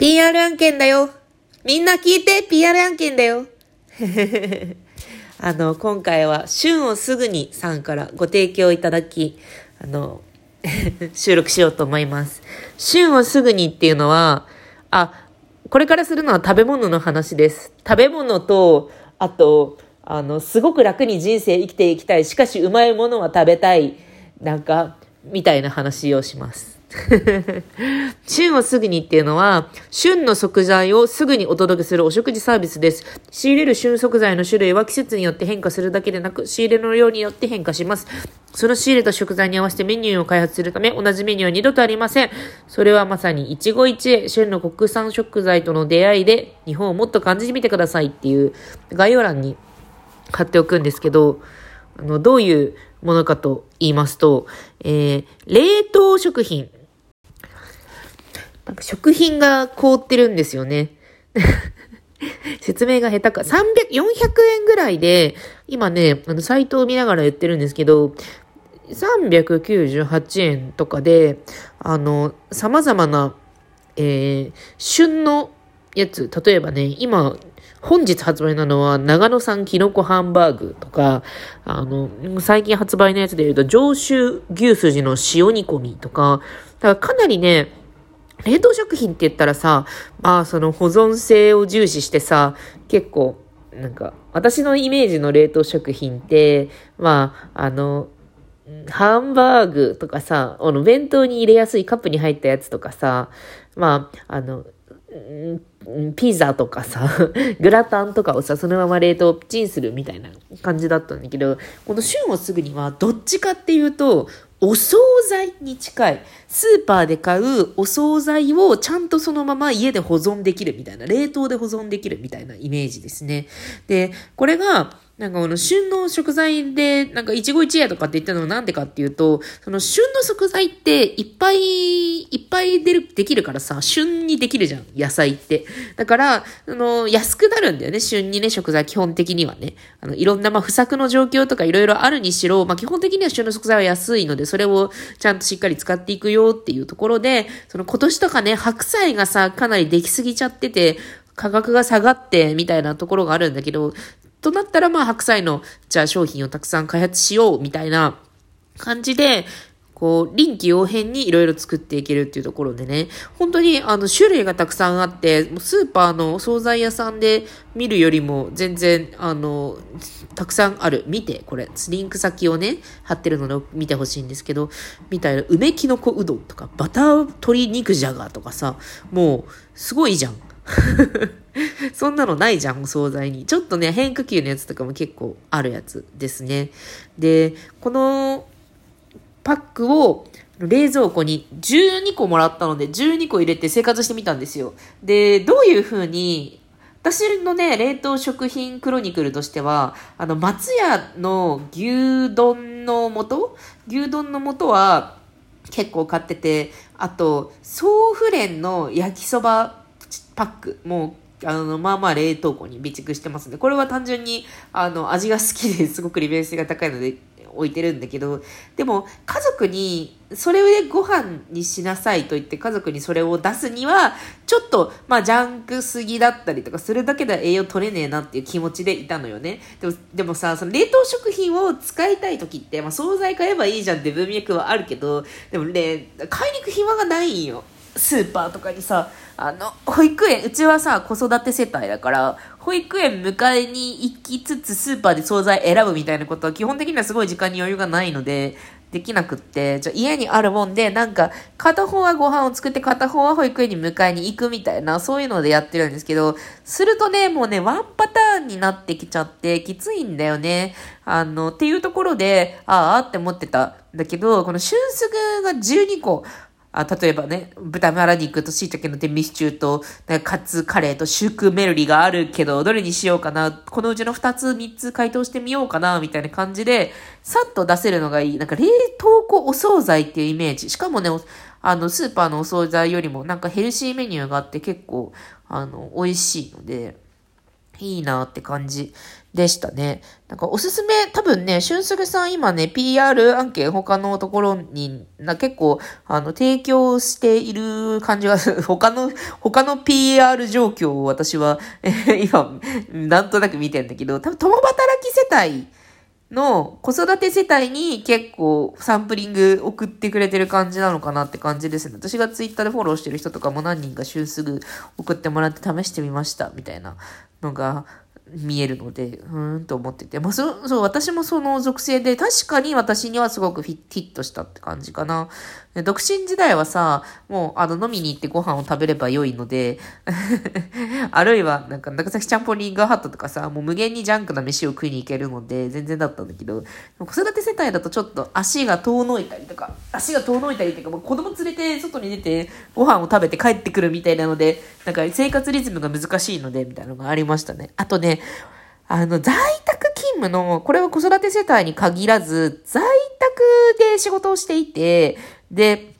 PR 案件だよ。みんな聞いて、PR 案件だよ。あの、今回は、旬をすぐにさんからご提供いただき、あの、収録しようと思います。旬をすぐにっていうのは、あ、これからするのは食べ物の話です。食べ物と、あと、あの、すごく楽に人生生きていきたい。しかし、うまいものは食べたい。なんか、みたいな話をします。旬をすぐにっていうのは、旬の食材をすぐにお届けするお食事サービスです。仕入れる旬食材の種類は季節によって変化するだけでなく、仕入れの量によって変化します。その仕入れた食材に合わせてメニューを開発するため、同じメニューは二度とありません。それはまさに一期一会、旬の国産食材との出会いで、日本をもっと感じてみてくださいっていう概要欄に貼っておくんですけど、あの、どういうものかと言いますと、えー、冷凍食品。なんか食品が凍ってるんですよね。説明が下手か。300、400円ぐらいで、今ね、あの、サイトを見ながら言ってるんですけど、398円とかで、あの、様々な、えー、旬のやつ、例えばね、今、本日発売なのは、長野産キノコハンバーグとか、あの、最近発売のやつで言うと、上州牛すじの塩煮込みとか、だからかなりね、冷凍食品って言ったらさ、まあその保存性を重視してさ、結構、なんか、私のイメージの冷凍食品って、まあ、あの、ハンバーグとかさ、あの、弁当に入れやすいカップに入ったやつとかさ、まあ、あの、ピザとかさ、グラタンとかをさ、そのまま冷凍チンするみたいな感じだったんだけど、この旬をすぐにはどっちかっていうと、お惣菜に近い。スーパーで買うお惣菜をちゃんとそのまま家で保存できるみたいな、冷凍で保存できるみたいなイメージですね。で、これが、なんかこの旬の食材で、なんか一期一会とかって言ったのはなんでかっていうと、その旬の食材っていっぱいいっぱい出る、できるからさ、旬にできるじゃん、野菜って。だから、あの、安くなるんだよね、旬にね、食材基本的にはね。あの、いろんな、まあ、不作の状況とかいろいろあるにしろ、まあ、基本的には旬の食材は安いので、それをちゃんとしっかり使っていくよっていうところで、その今年とかね、白菜がさ、かなりできすぎちゃってて、価格が下がって、みたいなところがあるんだけど、となったら、まあ、白菜の、じゃあ商品をたくさん開発しよう、みたいな感じで、こう、臨機応変にいろいろ作っていけるっていうところでね、本当にあの種類がたくさんあって、スーパーの惣菜屋さんで見るよりも全然、あの、たくさんある。見て、これ、リンク先をね、貼ってるので見てほしいんですけど、みたいな、梅きのこうどんとか、バター鶏肉じゃがとかさ、もう、すごいじゃん。そんなのないじゃん、お惣菜に。ちょっとね、変化球のやつとかも結構あるやつですね。で、このパックを冷蔵庫に12個もらったので、12個入れて生活してみたんですよ。で、どういう風に、私のね、冷凍食品クロニクルとしては、あの、松屋の牛丼の素？牛丼の素は結構買ってて、あと、ソーフレンの焼きそばパックもうあの、まあまあ冷凍庫に備蓄してますね。これは単純に、あの、味が好きですごく利便性が高いので置いてるんだけど、でも家族にそれでご飯にしなさいと言って家族にそれを出すには、ちょっと、まあジャンクすぎだったりとか、それだけでは栄養取れねえなっていう気持ちでいたのよね。でも、でもさ、その冷凍食品を使いたい時って、まあ惣菜買えばいいじゃんって文脈はあるけど、でもね、買いに行く暇がないんよ。スーパーとかにさ、あの、保育園、うちはさ、子育て世帯だから、保育園迎えに行きつつスーパーで惣菜選ぶみたいなことは基本的にはすごい時間に余裕がないので、できなくって、じゃ家にあるもんで、なんか、片方はご飯を作って片方は保育園に迎えに行くみたいな、そういうのでやってるんですけど、するとね、もうね、ワンパターンになってきちゃって、きついんだよね。あの、っていうところで、ああって思ってたん。だけど、この春菊が12個あ例えばね、豚バラ肉と椎茸のデミシチューと、カツカレーとシュークメルリがあるけど、どれにしようかな、このうちの2つ3つ解凍してみようかな、みたいな感じで、さっと出せるのがいい。なんか冷凍庫お惣菜っていうイメージ。しかもね、あの、スーパーのお惣菜よりもなんかヘルシーメニューがあって結構、あの、美味しいので、いいなって感じでしたね。なんかおすすめ、多分ね、俊介さん今ね、PR 案件他のところにな結構、あの、提供している感じが。他の、他の PR 状況を私は、今、なんとなく見てんだけど、多分共働き世帯の子育て世帯に結構サンプリング送ってくれてる感じなのかなって感じですね。私がツイッターでフォローしてる人とかも何人か週すぐ送ってもらって試してみましたみたいなのが見えるので、うーんと思ってて。まあ、そ、そう、私もその属性で、確かに私にはすごくフィットしたって感じかな。独身時代はさ、もう、あの、飲みに行ってご飯を食べれば良いので、あるいは、なんか、長崎ちゃんぽんリンガーハットとかさ、もう無限にジャンクな飯を食いに行けるので、全然だったんだけど、子育て世帯だとちょっと足が遠のいたりとか、足が遠のいたりとか、もう子供連れて外に出てご飯を食べて帰ってくるみたいなので、なんか生活リズムが難しいので、みたいなのがありましたね。あとね、あの、在宅勤務の、これは子育て世帯に限らず、在宅で仕事をしていて、で、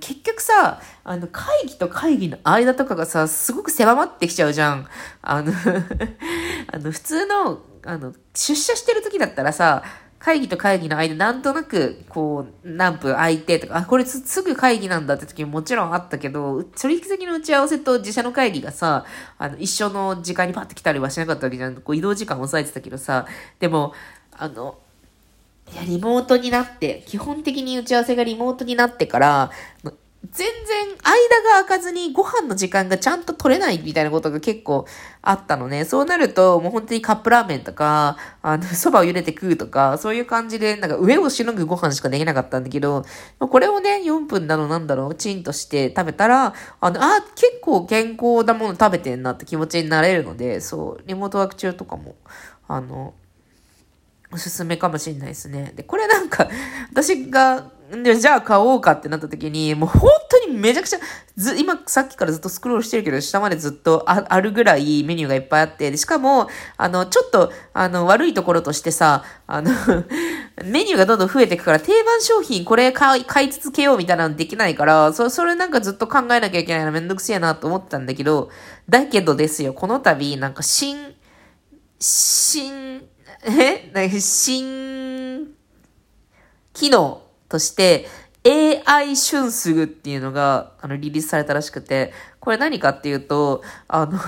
結局さ、あの、会議と会議の間とかがさ、すごく狭まってきちゃうじゃん。あの あの、普通の、あの、出社してる時だったらさ、会議と会議の間、なんとなく、こう、何分空いてとか、あ、これすぐ会議なんだって時ももちろんあったけど、取引先の打ち合わせと自社の会議がさ、あの、一緒の時間にパッて来たりはしなかったわけじゃん。こう、移動時間抑えてたけどさ、でも、あの、いや、リモートになって、基本的に打ち合わせがリモートになってから、全然間が空かずにご飯の時間がちゃんと取れないみたいなことが結構あったのね。そうなると、もう本当にカップラーメンとか、あの、蕎麦を茹でて食うとか、そういう感じで、なんか上をしのぐご飯しかできなかったんだけど、これをね、4分だろなんだろう、チンとして食べたら、あの、あ、結構健康なもの食べてんなって気持ちになれるので、そう、リモートワーク中とかも、あの、おすすめかもしれないですね。で、これなんか、私が、で、じゃあ買おうかってなった時に、もう本当にめちゃくちゃ、ず、今さっきからずっとスクロールしてるけど、下までずっとああるぐらいメニューがいっぱいあって、でしかも、あの、ちょっと、あの、悪いところとしてさ、あの メニューがどんどん増えていくから、定番商品これ買い、買い続けようみたいなのできないから、そ、それなんかずっと考えなきゃいけないのめんどくせえなと思ってたんだけど、だけどですよ、この度、なんか新、新、え？なんか新機能として AI 瞬すぐっていうのが、あの、リリースされたらしくて、これ何かっていうと、あの、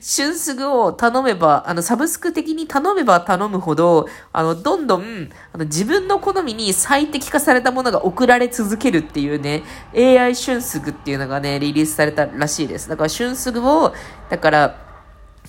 瞬すぐを頼めば、あの、サブスク的に頼めば頼むほど、あの、どんどん、あの、自分の好みに最適化されたものが送られ続けるっていうね、AI 瞬すぐっていうのがね、リリースされたらしいです。だから瞬すぐを、だから、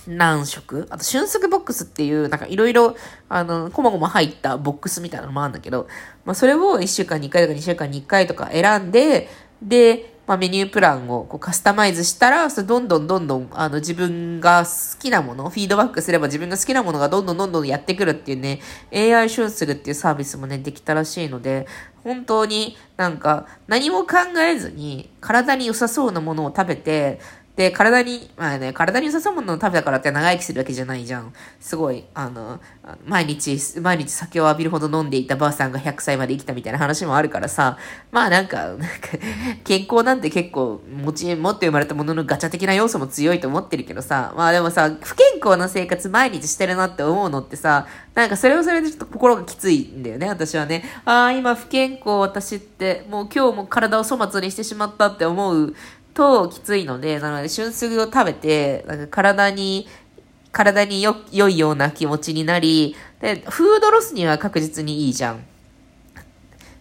何色？あと、瞬足ボックスっていう、なんかいろいろ、あの、こまごま入ったボックスみたいなのもあるんだけど、まあ、それを1週間に1回とか2週間に1回とか選んで、で、まあ、メニュープランをこうカスタマイズしたら、それどんどんどんどん、あの、自分が好きなもの、フィードバックすれば自分が好きなものがどんどんどんどんやってくるっていうね、AI シュンするっていうサービスもね、できたらしいので、本当になんか何も考えずに体に良さそうなものを食べて、で、体に、まあね、体に良さそうものを食べたからって長生きするわけじゃないじゃん。すごい、あの、毎日、毎日酒を浴びるほど飲んでいたばあさんが100歳まで生きたみたいな話もあるからさ、まあなんか、なんか健康なんて結構、持ち、持って生まれたもののガチャ的な要素も強いと思ってるけどさ、まあでもさ、不健康な生活毎日してるなって思うのってさ、なんかそれはそれでちょっと心がきついんだよね、私はね。ああ、今不健康私って、もう今日も体を粗末にしてしまったって思うときついので、なので、春杉を食べて、なんか体に、体によ、良いような気持ちになり、で、フードロスには確実にいいじゃん。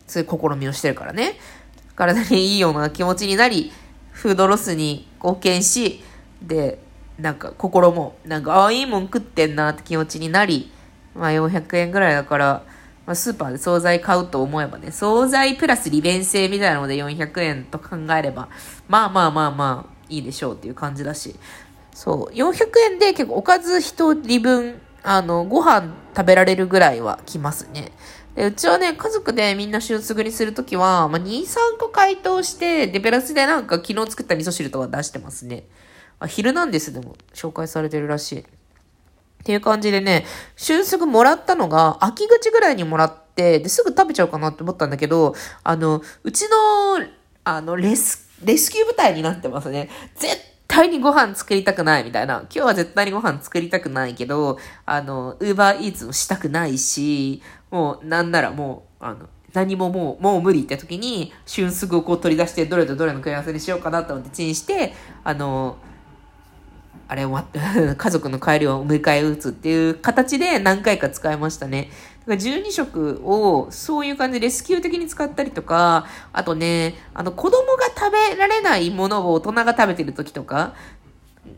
そういう試みをしてるからね。体にいいような気持ちになり、フードロスに貢献し、で、なんか心も、なんか、ああ、いいもん食ってんなって気持ちになり、まあ400円ぐらいだから、まあ、スーパーで惣菜買うと思えばね、惣菜プラス利便性みたいなので400円と考えれば、まあまあまあまあ、いいでしょうっていう感じだし。そう、400円で結構おかず1人分、あの、ご飯食べられるぐらいは来ますね。で、うちはね、家族でみんな週すぐにするときは、まあ、2、3個解凍して、で、ベラスでなんか昨日作った味噌汁とか出してますね。あ、昼なんですでも紹介されてるらしい。っていう感じでね、瞬足もらったのが、秋口ぐらいにもらって、で、すぐ食べちゃうかなって思ったんだけど、あの、うちの、あの、レス、レスキュー部隊になってますね。絶対にご飯作りたくないみたいな。今日は絶対にご飯作りたくないけど、あの、ウーバーイーツもしたくないし、もうなんならもう、あの、何ももう、もう無理って時に、旬すぐをこう取り出して、どれとどれの組み合わせにしようかなと思ってチンして、あの、あれ 家族の帰りを迎え撃つっていう形で何回か使いましたね。だから12食をそういう感じでレスキュー的に使ったりとか、あとね、あの子供が食べられないものを大人が食べてる時とか、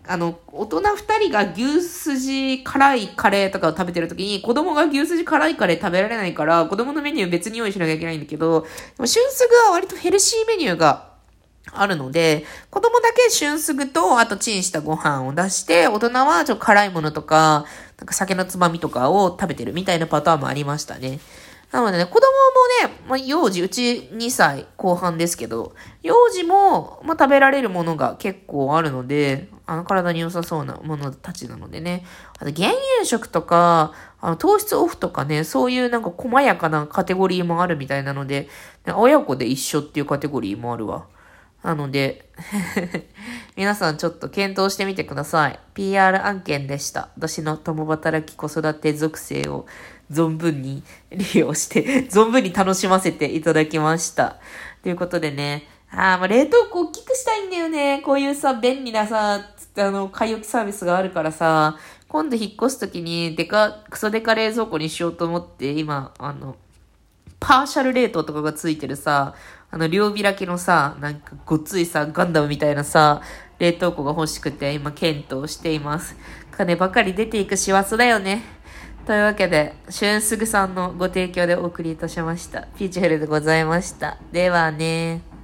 あの、大人二人が牛すじ辛いカレーとかを食べてる時に、子供が牛すじ辛いカレー食べられないから、子供のメニュー別に用意しなきゃいけないんだけど、旬すぐは割とヘルシーメニューがあるので、子供だけ旬すぐと、あとチンしたご飯を出して、大人はちょっと辛いものとか、なんか酒のつまみとかを食べてるみたいなパターンもありましたね。なのでね、子供もね、まあ、幼児、うち2歳後半ですけど、幼児も、まあ、食べられるものが結構あるので、あの、体に良さそうなものたちなのでね。あと、減塩食とか、あの、糖質オフとかね、そういうなんか細やかなカテゴリーもあるみたいなので、親子で一緒っていうカテゴリーもあるわ。なので 皆さんちょっと検討してみてください。PR 案件でした。私の共働き子育て属性を存分に利用して存分に楽しませていただきました。ということでね、ああ、ま、冷凍庫大きくしたいんだよね。こういうさ、便利なさ、あの、買い置きサービスがあるからさ、今度引っ越すときに、デカ、クソデカ冷蔵庫にしようと思って、今、あの、パーシャル冷凍とかがついてるさ、あの、両開きのさ、なんかごっついさ、ガンダムみたいなさ、冷凍庫が欲しくて今検討しています。金ばかり出ていく師走だよね。というわけで、シュンスグさんのご提供でお送りいたしました。ピーチフルでございました。ではね